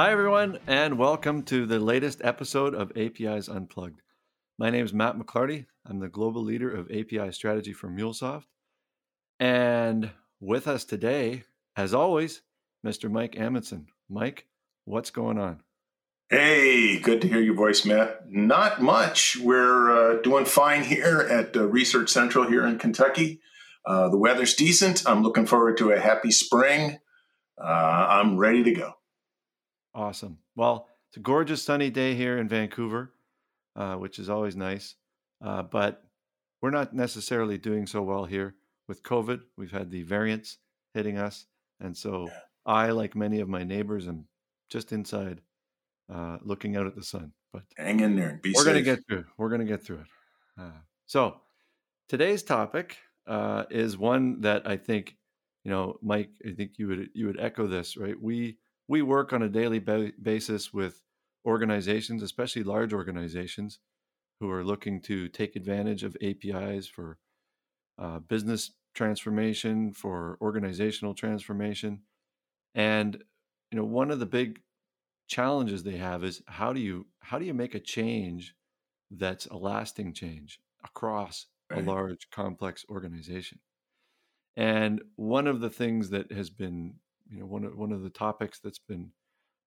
Hi, everyone, and welcome to the latest episode of APIs Unplugged. My name is Matt McClarty. I'm the global leader of API strategy for MuleSoft. And with us today, as always, Mr. Mike Amundsen. Mike, what's going on? Hey, good to hear your voice, Matt. Not much. We're uh, doing fine here at uh, Research Central here in Kentucky. Uh, the weather's decent. I'm looking forward to a happy spring. Uh, I'm ready to go. Awesome. Well, it's a gorgeous sunny day here in Vancouver, uh, which is always nice. Uh, but we're not necessarily doing so well here with COVID. We've had the variants hitting us. And so I, like many of my neighbors, am just inside uh, looking out at the sun. But hang in there and be we're going to get through. We're going to get through it. Uh, so today's topic uh, is one that I think, you know, Mike, I think you would you would echo this, right? We we work on a daily ba- basis with organizations, especially large organizations, who are looking to take advantage of APIs for uh, business transformation, for organizational transformation, and you know, one of the big challenges they have is how do you how do you make a change that's a lasting change across right. a large complex organization and one of the things that has been you know one of one of the topics that's been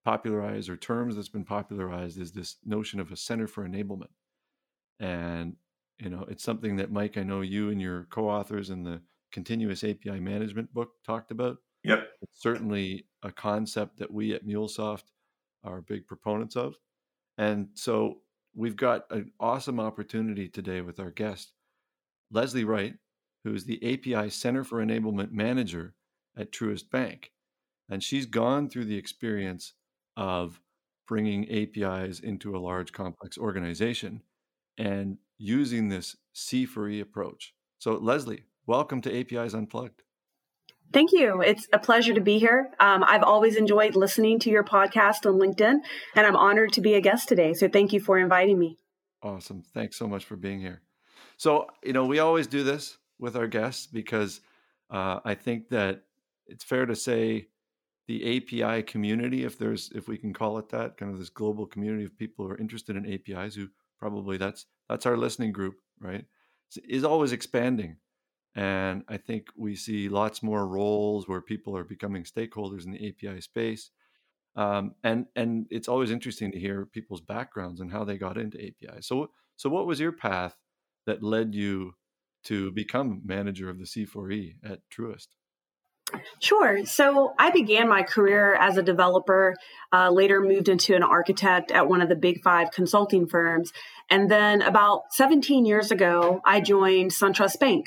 popularized or terms that's been popularized is this notion of a center for enablement and you know it's something that mike i know you and your co-authors in the continuous api management book talked about yep it's certainly a concept that we at mulesoft are big proponents of. And so we've got an awesome opportunity today with our guest, Leslie Wright, who is the API Center for Enablement Manager at Truist Bank. And she's gone through the experience of bringing APIs into a large complex organization and using this C4E approach. So, Leslie, welcome to APIs Unplugged. Thank you. It's a pleasure to be here. Um, I've always enjoyed listening to your podcast on LinkedIn, and I'm honored to be a guest today. So thank you for inviting me. Awesome. Thanks so much for being here. So, you know, we always do this with our guests because uh, I think that it's fair to say the API community, if there's, if we can call it that, kind of this global community of people who are interested in APIs, who probably that's that's our listening group, right? Is always expanding and I think we see lots more roles where people are becoming stakeholders in the API space. Um, and and it's always interesting to hear people's backgrounds and how they got into API. So so what was your path that led you to become manager of the C4E at Truist? Sure. So I began my career as a developer, uh, later moved into an architect at one of the big five consulting firms. And then about 17 years ago, I joined SunTrust Bank.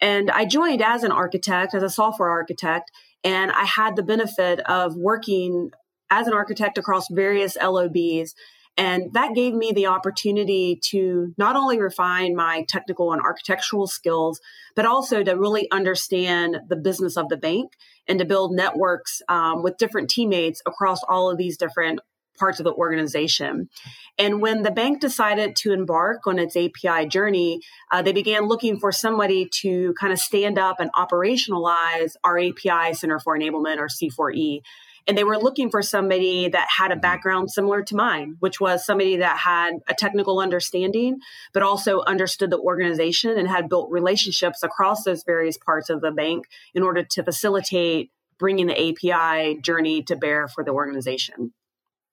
And I joined as an architect, as a software architect, and I had the benefit of working as an architect across various LOBs. And that gave me the opportunity to not only refine my technical and architectural skills, but also to really understand the business of the bank and to build networks um, with different teammates across all of these different parts of the organization. And when the bank decided to embark on its API journey, uh, they began looking for somebody to kind of stand up and operationalize our API Center for Enablement or C4E. And they were looking for somebody that had a mm-hmm. background similar to mine, which was somebody that had a technical understanding, but also understood the organization and had built relationships across those various parts of the bank in order to facilitate bringing the API journey to bear for the organization.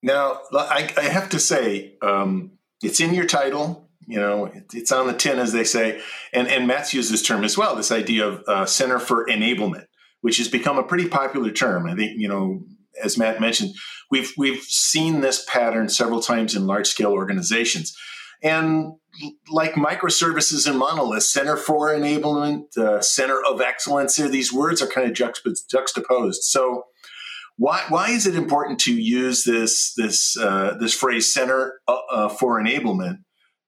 Now, I, I have to say, um, it's in your title. You know, it, it's on the tin, as they say. And, and Matt's used this term as well this idea of uh, Center for Enablement, which has become a pretty popular term. I think, you know, as Matt mentioned, we've, we've seen this pattern several times in large scale organizations. And like microservices and monoliths, Center for Enablement, uh, Center of Excellence, Here, these words are kind of juxtaposed. So, why, why is it important to use this this uh, this phrase "center uh, uh, for enablement"?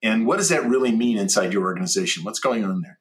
And what does that really mean inside your organization? What's going on there?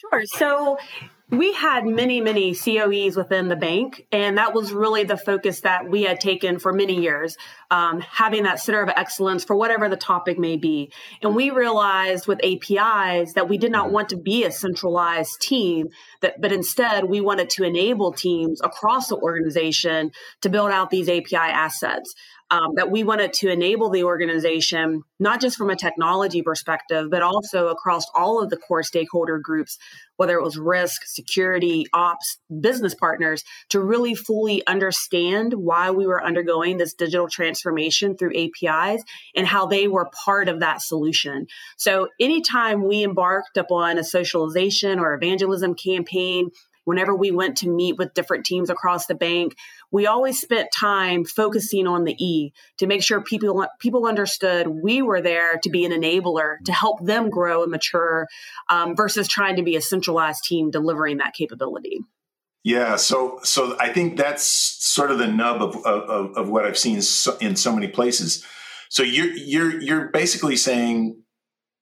Sure. So we had many, many COEs within the bank, and that was really the focus that we had taken for many years, um, having that center of excellence for whatever the topic may be. And we realized with APIs that we did not want to be a centralized team, that, but instead we wanted to enable teams across the organization to build out these API assets um, that we wanted to enable the organization, not just from a technology perspective, but also across all of the core stakeholder groups, whether it was risk, security, ops, business partners, to really fully understand why we were undergoing this digital transformation through APIs and how they were part of that solution. So anytime we embarked upon a socialization or evangelism campaign, whenever we went to meet with different teams across the bank, we always spent time focusing on the E to make sure people people understood we were there to be an enabler to help them grow and mature, um, versus trying to be a centralized team delivering that capability. Yeah, so so I think that's sort of the nub of of, of what I've seen in so many places. So you're you're you're basically saying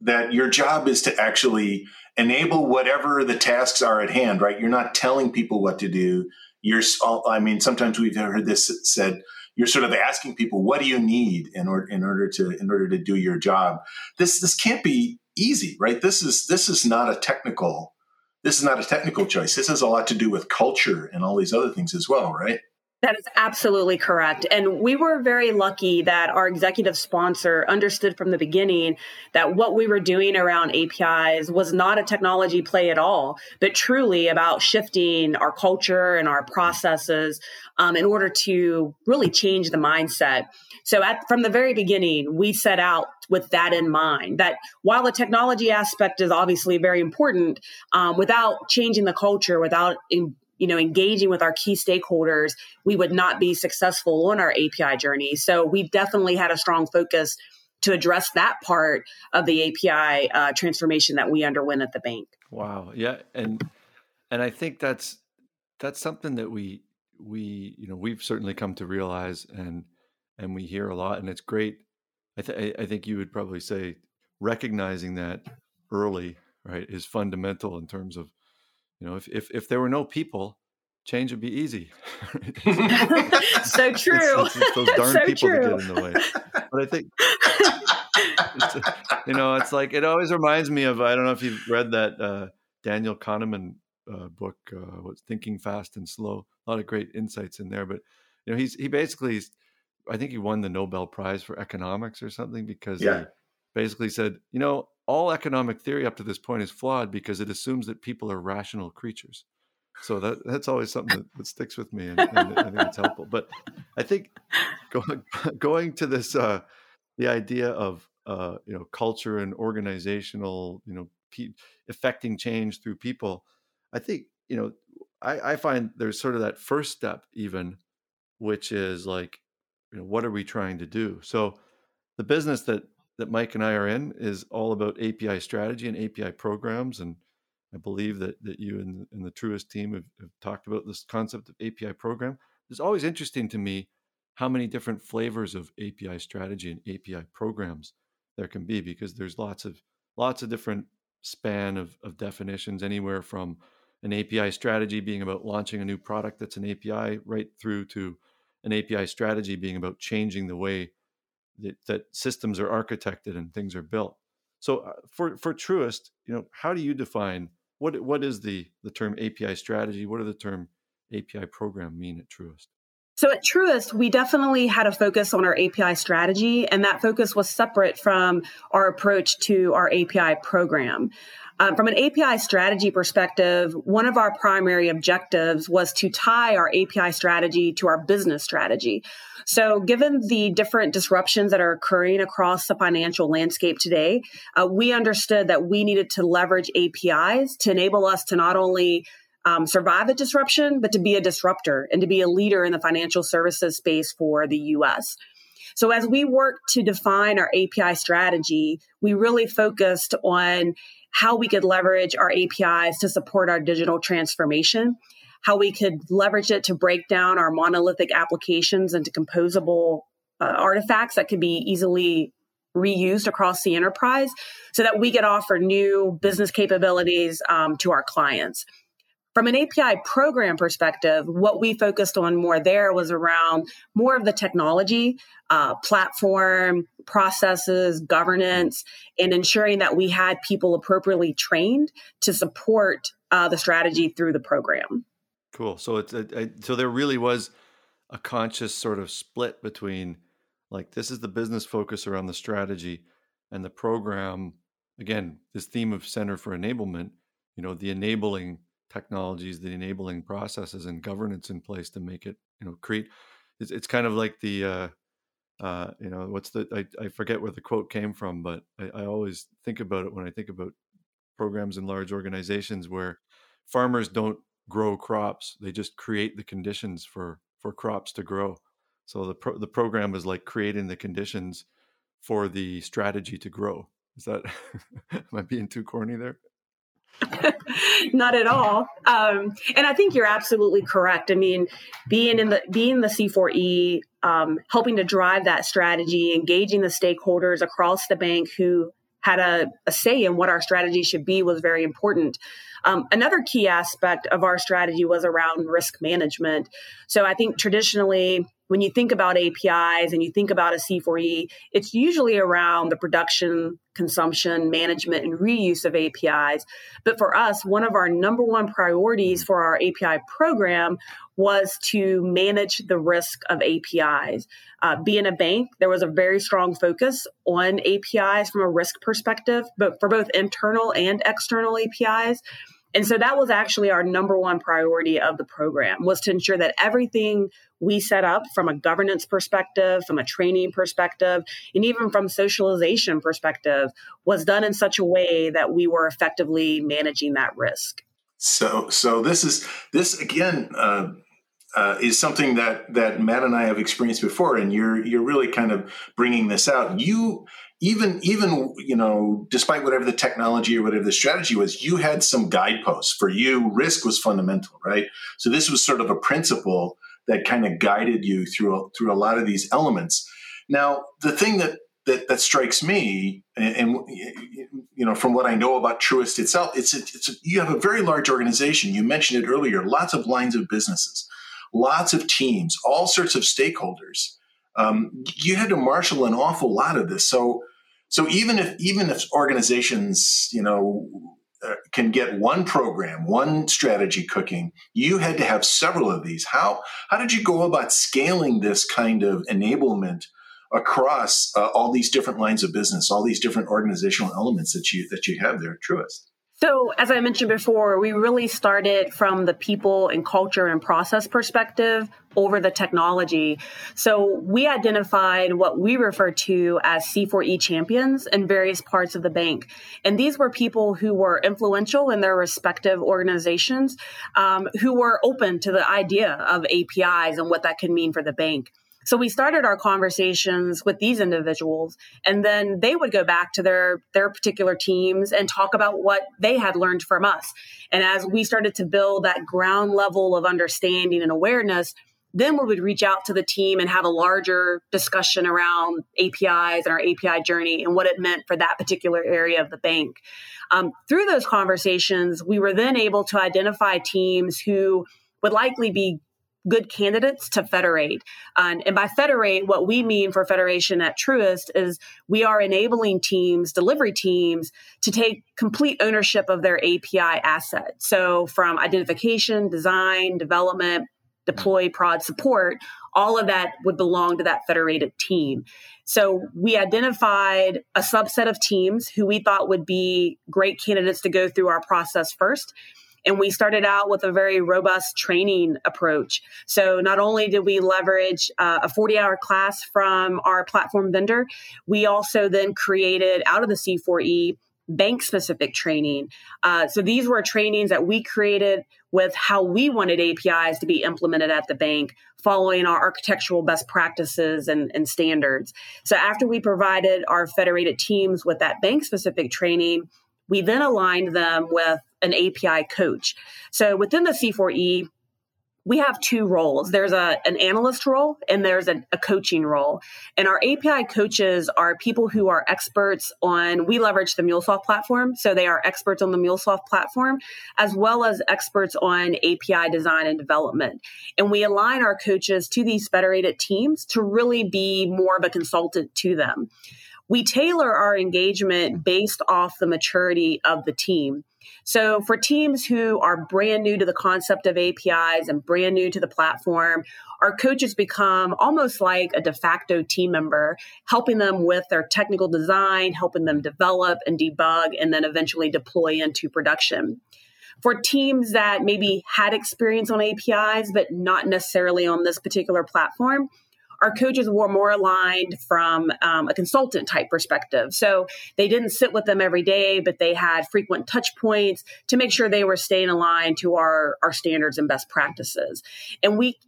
that your job is to actually enable whatever the tasks are at hand, right? You're not telling people what to do. You're, I mean, sometimes we've heard this said, you're sort of asking people, what do you need in order, in order to, in order to do your job? This, this can't be easy, right? This is, this is not a technical, this is not a technical choice. This has a lot to do with culture and all these other things as well, right? That is absolutely correct. And we were very lucky that our executive sponsor understood from the beginning that what we were doing around APIs was not a technology play at all, but truly about shifting our culture and our processes um, in order to really change the mindset. So at, from the very beginning, we set out with that in mind that while the technology aspect is obviously very important, um, without changing the culture, without in, you know engaging with our key stakeholders we would not be successful on our api journey. So we definitely had a strong focus to address that part of the api uh, transformation that we underwent at the bank. Wow. Yeah and and i think that's that's something that we we you know we've certainly come to realize and and we hear a lot and it's great. I, th- I think you would probably say recognizing that early right is fundamental in terms of you know if if, if there were no people change would be easy so true it's, it's, those darn so people true. that get in the way but i think you know it's like it always reminds me of i don't know if you've read that uh, daniel kahneman uh, book uh, what's thinking fast and slow a lot of great insights in there but you know he's he basically i think he won the nobel prize for economics or something because yeah. he basically said you know all economic theory up to this point is flawed because it assumes that people are rational creatures. So that that's always something that, that sticks with me, and, and, I think it's helpful. But I think going going to this uh, the idea of uh, you know culture and organizational you know pe- affecting change through people. I think you know I, I find there's sort of that first step even, which is like you know what are we trying to do? So the business that that Mike and I are in is all about API strategy and API programs. And I believe that, that you and, and the Truist team have, have talked about this concept of API program. It's always interesting to me how many different flavors of API strategy and API programs there can be because there's lots of lots of different span of, of definitions anywhere from an API strategy being about launching a new product that's an API right through to an API strategy being about changing the way that, that systems are architected and things are built. So uh, for for Truist, you know, how do you define what what is the the term API strategy? What do the term API program mean at Truist? So at Truist, we definitely had a focus on our API strategy, and that focus was separate from our approach to our API program. Um, from an API strategy perspective, one of our primary objectives was to tie our API strategy to our business strategy. So, given the different disruptions that are occurring across the financial landscape today, uh, we understood that we needed to leverage APIs to enable us to not only um, survive a disruption, but to be a disruptor and to be a leader in the financial services space for the US. So, as we work to define our API strategy, we really focused on how we could leverage our APIs to support our digital transformation how we could leverage it to break down our monolithic applications into composable uh, artifacts that could be easily reused across the enterprise so that we could offer new business capabilities um, to our clients. From an API program perspective, what we focused on more there was around more of the technology, uh, platform, processes, governance, and ensuring that we had people appropriately trained to support uh, the strategy through the program. Cool. So it's a, a, so there really was a conscious sort of split between like this is the business focus around the strategy and the program again this theme of center for enablement you know the enabling technologies the enabling processes and governance in place to make it you know create it's, it's kind of like the uh uh you know what's the I, I forget where the quote came from but I, I always think about it when i think about programs in large organizations where farmers don't grow crops they just create the conditions for for crops to grow. So the pro- the program is like creating the conditions for the strategy to grow. Is that am i being too corny there not at all. Um, and i think you're absolutely correct. I mean being in the being the c4e um, helping to drive that strategy engaging the stakeholders across the bank who had a, a say in what our strategy should be was very important. Um, another key aspect of our strategy was around risk management. So i think traditionally when you think about APIs and you think about a C4E, it's usually around the production, consumption, management, and reuse of APIs. But for us, one of our number one priorities for our API program was to manage the risk of APIs. Uh, being a bank, there was a very strong focus on APIs from a risk perspective, but for both internal and external APIs. And so that was actually our number one priority of the program was to ensure that everything we set up from a governance perspective, from a training perspective, and even from socialization perspective was done in such a way that we were effectively managing that risk. So, so this is this again uh, uh, is something that that Matt and I have experienced before, and you're you're really kind of bringing this out. You even even you know despite whatever the technology or whatever the strategy was you had some guideposts. For you risk was fundamental right? So this was sort of a principle that kind of guided you through through a lot of these elements. Now the thing that that, that strikes me and, and you know from what i know about truist itself it's a, it's a, you have a very large organization. You mentioned it earlier. Lots of lines of businesses lots of teams all sorts of stakeholders um, you had to marshal an awful lot of this so so even if even if organizations, you know, uh, can get one program, one strategy cooking, you had to have several of these. How how did you go about scaling this kind of enablement across uh, all these different lines of business, all these different organizational elements that you that you have there Truist? So, as I mentioned before, we really started from the people and culture and process perspective over the technology. So, we identified what we refer to as C4E champions in various parts of the bank. And these were people who were influential in their respective organizations, um, who were open to the idea of APIs and what that could mean for the bank. So we started our conversations with these individuals and then they would go back to their their particular teams and talk about what they had learned from us. And as we started to build that ground level of understanding and awareness, then we would reach out to the team and have a larger discussion around APIs and our API journey and what it meant for that particular area of the bank. Um, through those conversations, we were then able to identify teams who would likely be good candidates to federate. and by federate, what we mean for federation at Truist is we are enabling teams, delivery teams, to take complete ownership of their API asset. So from identification, design, development, deploy, mm. prod, support, all of that would belong to that federated team. So we identified a subset of teams who we thought would be great candidates to go through our process first. And we started out with a very robust training approach. So not only did we leverage uh, a 40 hour class from our platform vendor, we also then created out of the C4E bank specific training. Uh, so these were trainings that we created with how we wanted APIs to be implemented at the bank, following our architectural best practices and, and standards. So after we provided our federated teams with that bank specific training, we then aligned them with an API coach. So within the C4E, we have two roles. There's a an analyst role and there's a, a, coaching role. And our API coaches are people who are experts on. We leverage the MuleSoft platform, so they are experts on the MuleSoft platform, as well as experts on API design and development. And we align our coaches to these federated teams to really be more of a consultant to them. We tailor our engagement based off the maturity of the team. So for teams who are brand new to the concept of APIs and brand new to the platform, our coaches become almost like a de facto team member, helping them with their technical design, helping them develop and debug, and then eventually deploy into production. For teams that maybe had experience on APIs, but not necessarily on this particular platform, our coaches were more aligned from um, a consultant type perspective. So they didn't sit with them every day, but they had frequent touch points to make sure they were staying aligned to our, our standards and best practices. And we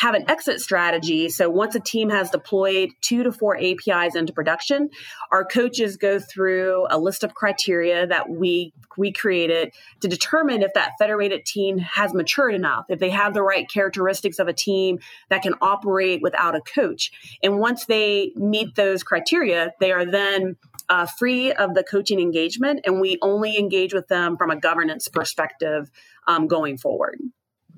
have an exit strategy. So once a team has deployed two to four APIs into production, our coaches go through a list of criteria that we we created to determine if that federated team has matured enough, if they have the right characteristics of a team that can operate without a coach. And once they meet those criteria, they are then uh, free of the coaching engagement, and we only engage with them from a governance perspective um, going forward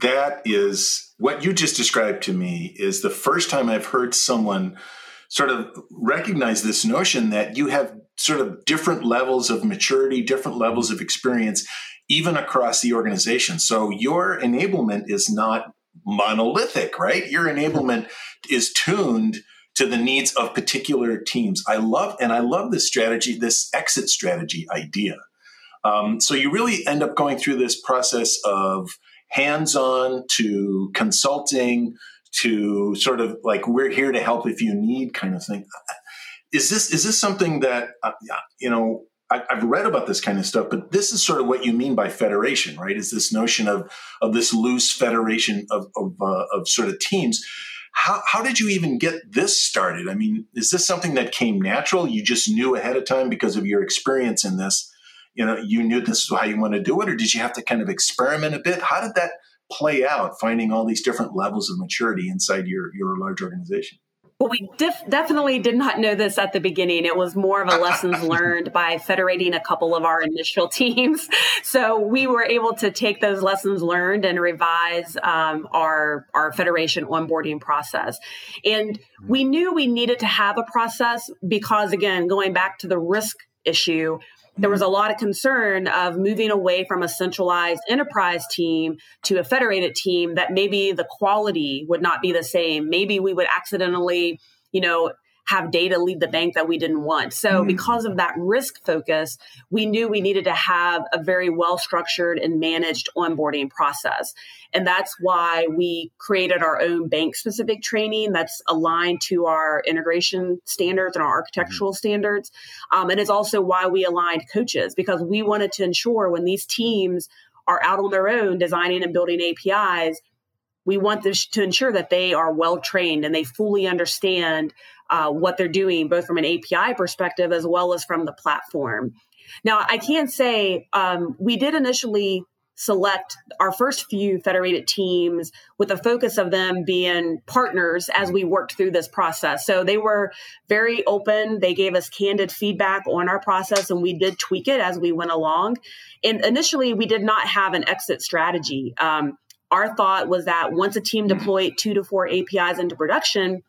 that is what you just described to me is the first time I've heard someone sort of recognize this notion that you have sort of different levels of maturity, different levels of experience, even across the organization. So your enablement is not monolithic, right? Your enablement is tuned to the needs of particular teams. I love, and I love this strategy, this exit strategy idea. Um, so you really end up going through this process of hands on to consulting to sort of like we're here to help if you need kind of thing. Is this is this something that uh, you know? I've read about this kind of stuff, but this is sort of what you mean by federation, right? Is this notion of of this loose federation of of, uh, of sort of teams? How, how did you even get this started? I mean, is this something that came natural? You just knew ahead of time because of your experience in this you know you knew this is how you want to do it or did you have to kind of experiment a bit how did that play out finding all these different levels of maturity inside your your large organization well, we def- definitely did not know this at the beginning. It was more of a lessons learned by federating a couple of our initial teams. So we were able to take those lessons learned and revise um, our our federation onboarding process. And we knew we needed to have a process because, again, going back to the risk issue, there was a mm-hmm. lot of concern of moving away from a centralized enterprise team to a federated team that maybe the quality would not be the same. Maybe we would accidentally, you know, have data leave the bank that we didn't want. So, mm-hmm. because of that risk focus, we knew we needed to have a very well structured and managed onboarding process. And that's why we created our own bank specific training that's aligned to our integration standards and our architectural mm-hmm. standards. Um, and it's also why we aligned coaches because we wanted to ensure when these teams are out on their own designing and building APIs, we want this to ensure that they are well trained and they fully understand uh, what they're doing, both from an API perspective as well as from the platform. Now, I can say um, we did initially select our first few federated teams with a focus of them being partners as we worked through this process. So they were very open. They gave us candid feedback on our process and we did tweak it as we went along. And initially, we did not have an exit strategy. Um, our thought was that once a team deployed two to four APIs into production,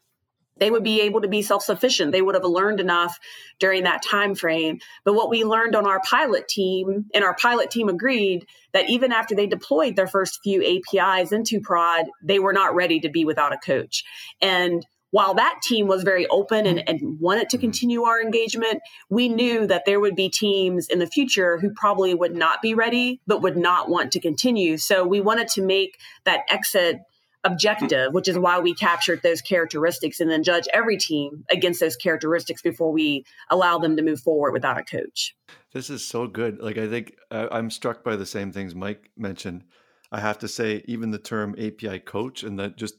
they would be able to be self-sufficient. They would have learned enough during that time frame. But what we learned on our pilot team and our pilot team agreed that even after they deployed their first few apis into prod they were not ready to be without a coach. And while that team was very open and, and, wanted to mm-hmm. continue our engagement, we knew that there would be teams in the future who probably would not be ready, but would not want to continue. So we wanted to make that exit objective, which is why we captured those characteristics and then judge every team against those characteristics before we allow them to move forward without a coach. This is so good. Like, I think uh, I'm struck by the same things Mike mentioned. I have to say, even the term API coach and that just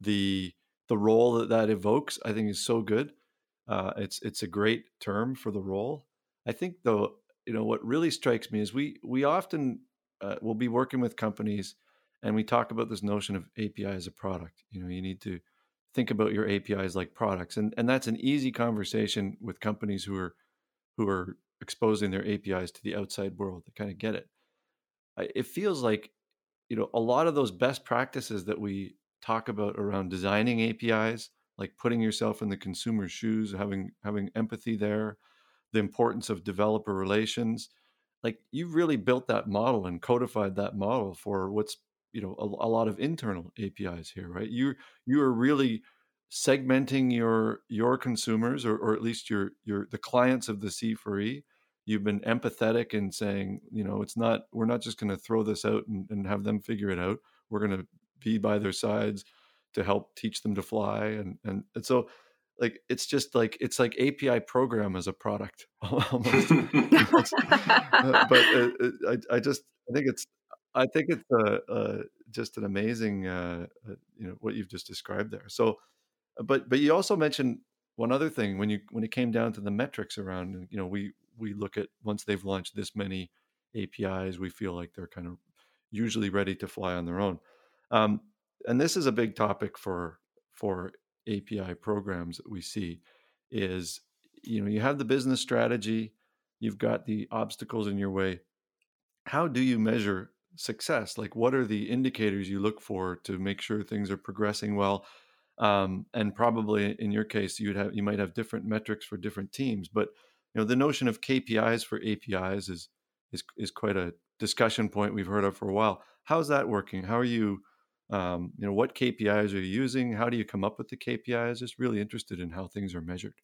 the the role that that evokes, I think is so good. Uh, it's it's a great term for the role. I think though, you know, what really strikes me is we we often uh, will be working with companies and we talk about this notion of API as a product. You know, you need to think about your APIs like products, and and that's an easy conversation with companies who are who are exposing their APIs to the outside world to kind of get it. It feels like you know a lot of those best practices that we talk about around designing APIs, like putting yourself in the consumer's shoes, having having empathy there, the importance of developer relations. Like you've really built that model and codified that model for what's you know a, a lot of internal APIs here, right? You you are really segmenting your your consumers or, or at least your your the clients of the C4E you've been empathetic and saying you know it's not we're not just going to throw this out and, and, have them figure it out. We're going to be by their sides to help teach them to fly and and, and so like it's just like it's like api program as a product almost. Uh, but uh, I, I just i think it's i think it's uh, uh just an amazing uh, you know what you've just described there. So but but you also mentioned one other thing when you when it came down to the metrics around you know we we look at once they've launched this many apis we feel like they're kind of usually ready to fly on their own. Um, and this is a big topic for for api programs that we see is you know you have the business strategy you've got the obstacles in your way. How do you measure success? Like what are the indicators you look for to make sure things are progressing well? Um, and probably in your case you'd have you might have different metrics for different teams but you know the notion of kpis for apis is is is quite a discussion point we've heard of for a while. How's that working? How are you um, you know what kpis are you using? How do you come up with the kpis just really interested in how things are measured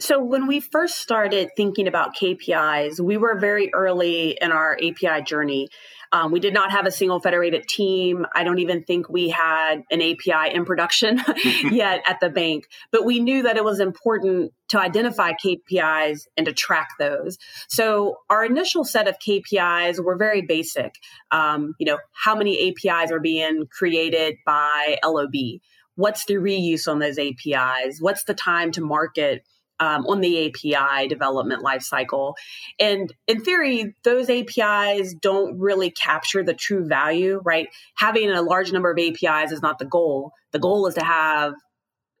so, when we first started thinking about KPIs, we were very early in our API journey. Um, we did not have a single federated team. I don't even think we had an API in production yet at the bank, but we knew that it was important to identify KPIs and to track those. So, our initial set of KPIs were very basic. Um, you know, how many APIs are being created by LOB? What's the reuse on those APIs? What's the time to market? Um, on the API development lifecycle. And in theory, those APIs don't really capture the true value, right? Having a large number of APIs is not the goal. The goal is to have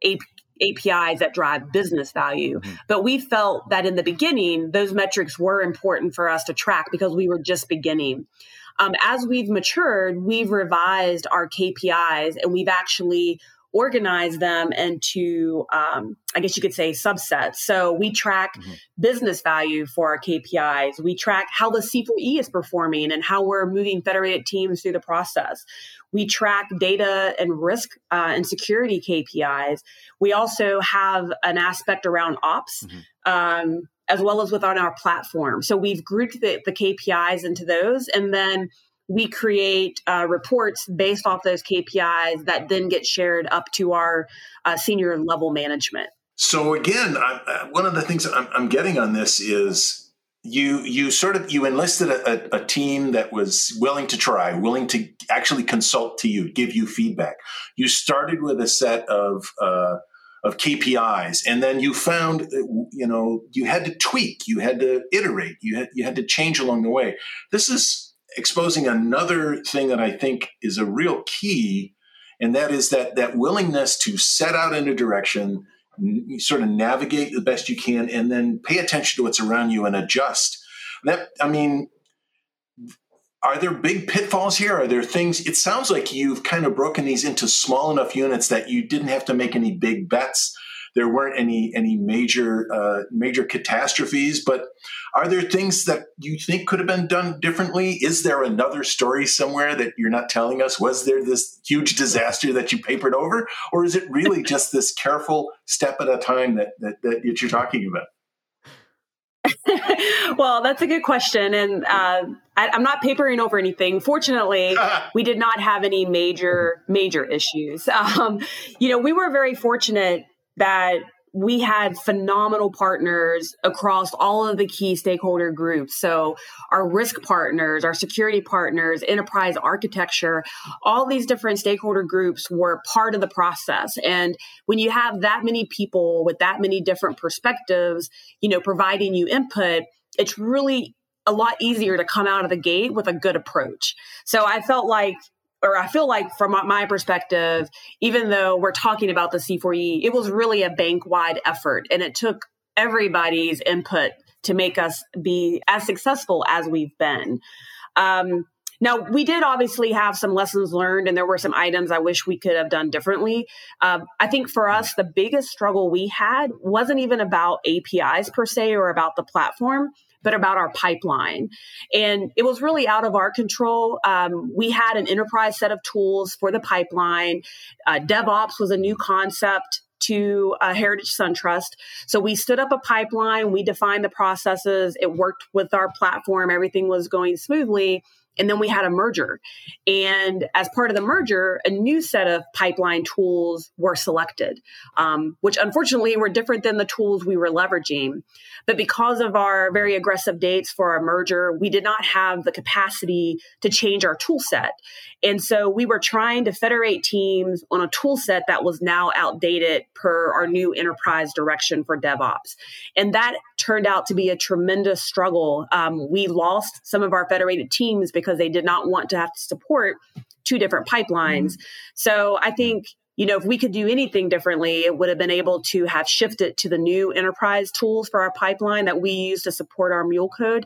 AP- APIs that drive business value. Mm-hmm. But we felt that in the beginning, those metrics were important for us to track because we were just beginning. Um, as we've matured, we've revised our KPIs and we've actually organize them into, um, I guess you could say, subsets. So we track mm-hmm. business value for our KPIs. We track how the C4E is performing and how we're moving federated teams through the process. We track data and risk uh, and security KPIs. We also have an aspect around ops. Mm-hmm. Um, as well as within our platform. So we've grouped the, the KPIs into those. And then we create uh, reports based off those KPIs that then get shared up to our uh, senior level management. So again, I, uh, one of the things I'm, I'm, getting on this is you you sort of you enlisted a, a, a, team that was willing to try, willing to actually consult to you, give you feedback. You started with a set of uh, of KPIs, and then you found you know you had to tweak, you had to iterate, you had you had to change along the way. This is exposing another thing that I think is a real key, and that is that that willingness to set out in a direction, n- sort of navigate the best you can, and then pay attention to what's around you and adjust. That I mean, are there big pitfalls here? Are there things? It sounds like you've kind of broken these into small enough units that you didn't have to make any big bets there weren't any any major uh, major catastrophes. But are there things that you think could have been done differently? Is there another story somewhere that you're not telling us? Was there this huge disaster that you papered over, or is it really just this careful step at a time that that, that you're talking about? well, that's a good question. And uh, I, am not papering over anything. Fortunately, we did not have any major, major issues. Um, you know, we were very fortunate that we had phenomenal partners across all of the key stakeholder groups. So, our risk partners, our security partners, enterprise architecture, all these different stakeholder groups were part of the process. And when you have that many people with that many different perspectives, you know, providing you input, it's really a lot easier to come out of the gate with a good approach. So, I felt like or I feel like from my perspective, even though we're talking about the C4E, it was really a bank wide effort and it took everybody's input to make us be as successful as we've been. Um, now, we did obviously have some lessons learned, and there were some items I wish we could have done differently. Um, I think for us, the biggest struggle we had wasn't even about APIs per se or about the platform but about our pipeline. And it was really out of our control. Um, we had an enterprise set of tools for the pipeline. Uh, DevOps was a new concept to uh, Heritage SunTrust. So we stood up a pipeline, we defined the processes, it worked with our platform, everything was going smoothly. And then we had a merger. And as part of the merger, a new set of pipeline tools were selected, um, which unfortunately were different than the tools we were leveraging. But because of our very aggressive dates for our merger, we did not have the capacity to change our tool set. And so we were trying to federate teams on a tool set that was now outdated per our new enterprise direction for DevOps. And that turned out to be a tremendous struggle. Um, we lost some of our federated teams because they did not want to have to support two different pipelines. Mm-hmm. So I think you know, if we could do anything differently, it would have been able to have shifted to the new enterprise tools for our pipeline that we use to support our mule code.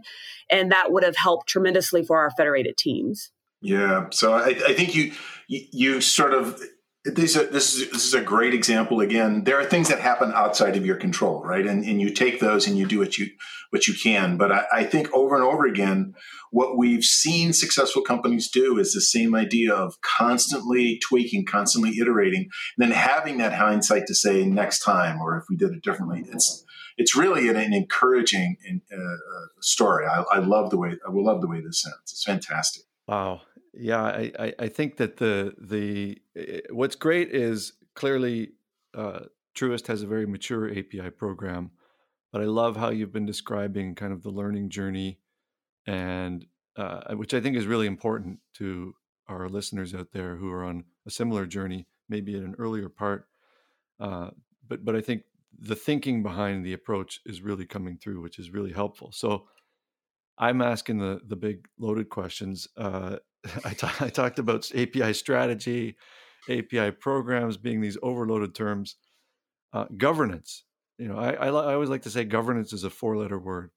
And that would have helped tremendously for our federated teams. Yeah. So I, I think you, you sort of this is, this is this is a great example. Again, there are things that happen outside of your control, right? And and you take those and you do what you what you can. But I, I think over and over again, what we've seen successful companies do is the same idea of constantly tweaking, constantly iterating, and then having that hindsight to say next time, or if we did it differently. It's it's really an, an encouraging uh, uh, story. I, I love the way I love the way this ends. It's fantastic. Wow. Yeah, I, I, I think that the the eh, what's great is clearly uh, Truist has a very mature API program, but I love how you've been describing kind of the learning journey, and uh, which I think is really important to our listeners out there who are on a similar journey, maybe at an earlier part. Uh, but but I think the thinking behind the approach is really coming through, which is really helpful. So I'm asking the the big loaded questions. Uh, I, t- I talked about API strategy, API programs being these overloaded terms. Uh, governance, you know, I, I, I, always like to say governance is a four letter word,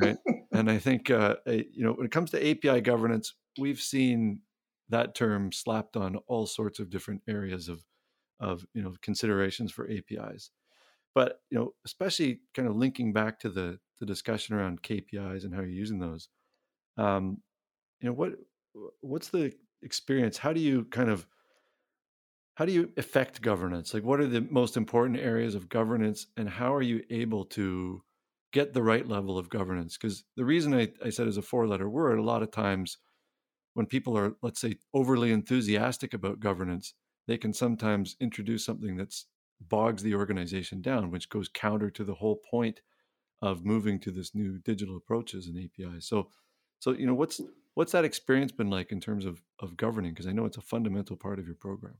right? and I think uh, you know when it comes to API governance, we've seen that term slapped on all sorts of different areas of of you know considerations for APIs. But you know, especially kind of linking back to the the discussion around KPIs and how you're using those. Um, you know, what what's the experience? How do you kind of how do you affect governance? Like, what are the most important areas of governance, and how are you able to get the right level of governance? Because the reason I, I said is a four letter word, a lot of times when people are, let's say, overly enthusiastic about governance, they can sometimes introduce something that bogs the organization down, which goes counter to the whole point of moving to this new digital approaches and APIs. So, so you know, what's what's that experience been like in terms of of governing? Because I know it's a fundamental part of your program.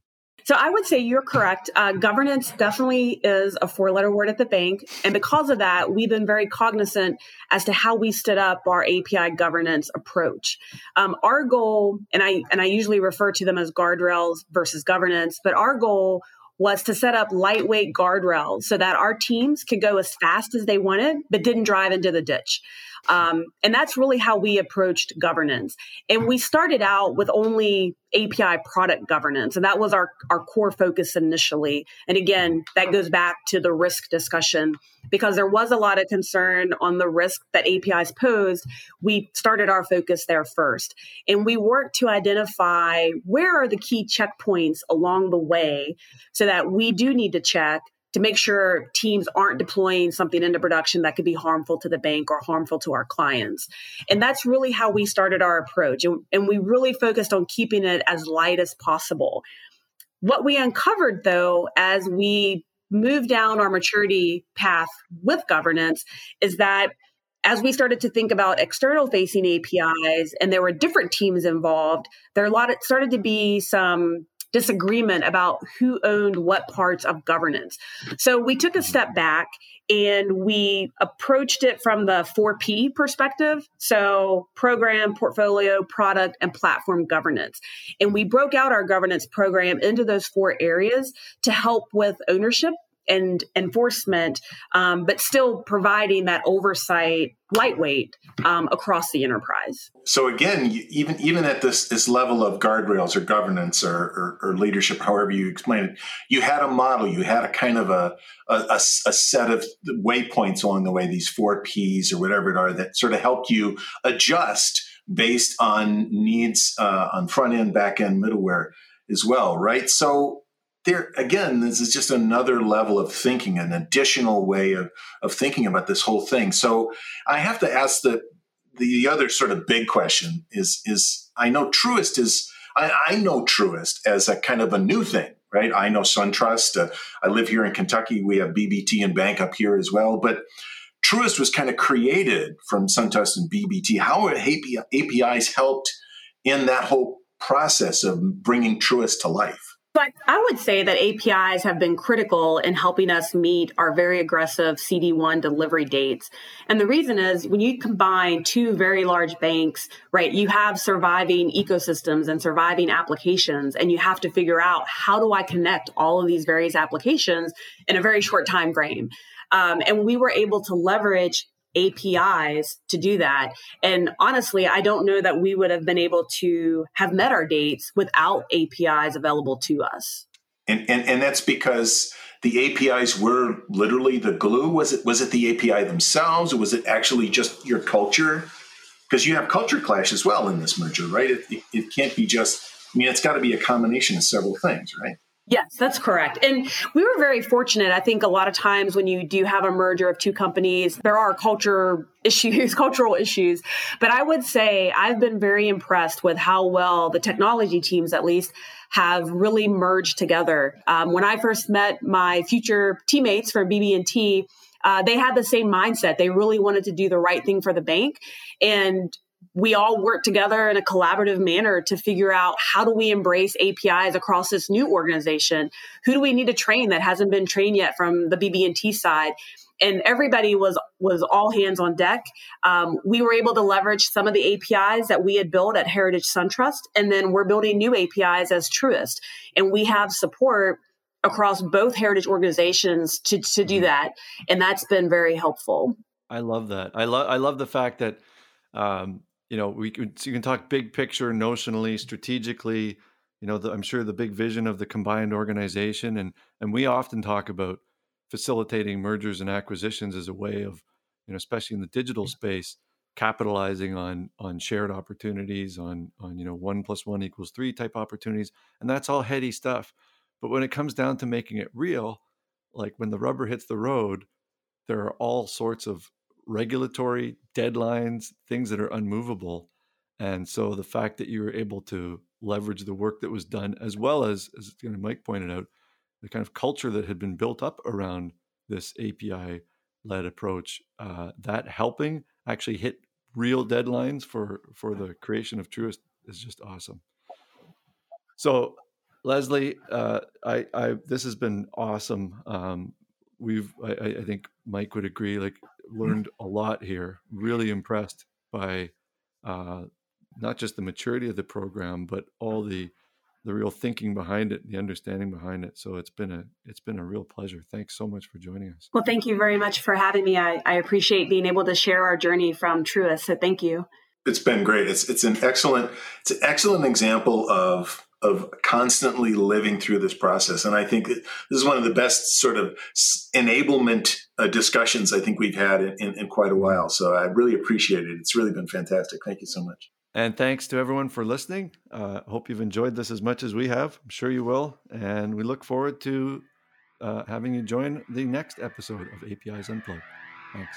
So I would say you're correct. Uh, governance definitely is a four letter word at the bank. And because of that, we've been very cognizant as to how we stood up our API governance approach. Um, our goal, and I, and I usually refer to them as guardrails versus governance, but our goal was to set up lightweight guardrails so that our teams could go as fast as they wanted, but didn't drive into the ditch. Um, and that's really how we approached governance. And we started out with only API product governance, and that was our, our core focus initially. And again, that goes back to the risk discussion because there was a lot of concern on the risk that APIs posed. We started our focus there first. And we worked to identify where are the key checkpoints along the way so that we do need to check to make sure teams aren't deploying something into production that could be harmful to the bank or harmful to our clients. And that's really how we started our approach. And, and we really focused on keeping it as light as possible. What we uncovered, though, as we moved down our maturity path with governance, is that as we started to think about external facing APIs and there were different teams involved, there a lot of, started to be some disagreement about who owned what parts of governance. So we took a step back and we approached it from the 4P perspective. So, program, portfolio, product, and platform governance. And we broke out our governance program into those four areas to help with ownership and enforcement, um, but still providing that oversight lightweight um, across the enterprise. So again, even even at this this level of guardrails or governance or, or, or, leadership, however you explain it, you had a model, you had a kind of a, a, a set of waypoints along the way, these four P's or whatever it are that sort of helped you adjust based on needs uh, on front end, back end, middleware as well, right? So there again, this is just another level of thinking, an additional way of, of thinking about this whole thing. So I have to ask the the other sort of big question is is I know Truist is I, I know Truist as a kind of a new thing, right? I know SunTrust. Uh, I live here in Kentucky. We have BB&T Bank up here as well, but Truist was kind of created from SunTrust and BB&T. How APIs helped in that whole process of bringing Truist to life? But I would say that APIs have been critical in helping us meet our very aggressive CD1 delivery dates. And the reason is when you combine two very large banks, right, you have surviving ecosystems and surviving applications, and you have to figure out how do I connect all of these various applications in a very short time frame. Um, and we were able to leverage APIs to do that. And honestly, I don't know that we would have been able to have met our dates without APIs available to us. And, and, and that's because the APIs were literally the glue. Was it was it the API themselves, or was it actually just your culture? Because you have culture clash as well in this merger, right? It, it, it can't be just. I mean, it's got to be a combination of several things, right? Yes, that's correct. And we were very fortunate. I think a lot of times when you do have a merger of two companies, there are culture issues, cultural issues. But I would say I've been very impressed with how well the technology teams, at least, have really merged together. Um, when I first met my future teammates from BB&T, uh, they had the same mindset. They really wanted to do the right thing for the bank. And we all work together in a collaborative manner to figure out how do we embrace APIs across this new organization? Who do we need to train that hasn't been trained yet from the BB&T side? And everybody was was all hands on deck. Um, we were able to leverage some of the APIs that we had built at Heritage SunTrust, and then we're building new APIs as Truist. And we have support across both heritage organizations to, to do mm-hmm. that. And that's been very helpful. I love that. I love I love the fact that um, you know, we can, you can talk big picture, notionally, strategically. You know, the, I'm sure the big vision of the combined organization, and and we often talk about facilitating mergers and acquisitions as a way of, you know, especially in the digital space, capitalizing on on shared opportunities, on on you know one plus one equals three type opportunities, and that's all heady stuff. But when it comes down to making it real, like when the rubber hits the road, there are all sorts of regulatory deadlines, things that are unmovable. And so the fact that you were able to leverage the work that was done, as well as, as Mike pointed out, the kind of culture that had been built up around this API led approach, uh, that helping actually hit real deadlines for for the creation of Truist is just awesome. So, Leslie, uh, I, I this has been awesome. Um, we've I, I, think Mike would agree. Like learned a lot here. Really impressed by uh, not just the maturity of the program, but all the the real thinking behind it, the understanding behind it. So it's been a it's been a real pleasure. Thanks so much for joining us. Well, thank you very much for having me. I, I appreciate being able to share our journey from Truist. So thank you. It's been great. It's it's an excellent it's an excellent example of of constantly living through this process. And I think this is one of the best sort of enablement uh, discussions I think we've had in, in, in, quite a while. So I really appreciate it. It's really been fantastic. Thank you so much. And thanks to everyone for listening. Uh, hope you've enjoyed this as much as we have. I'm sure you will. And we look forward to uh, having you join the next episode of APIs Unplugged. Thanks.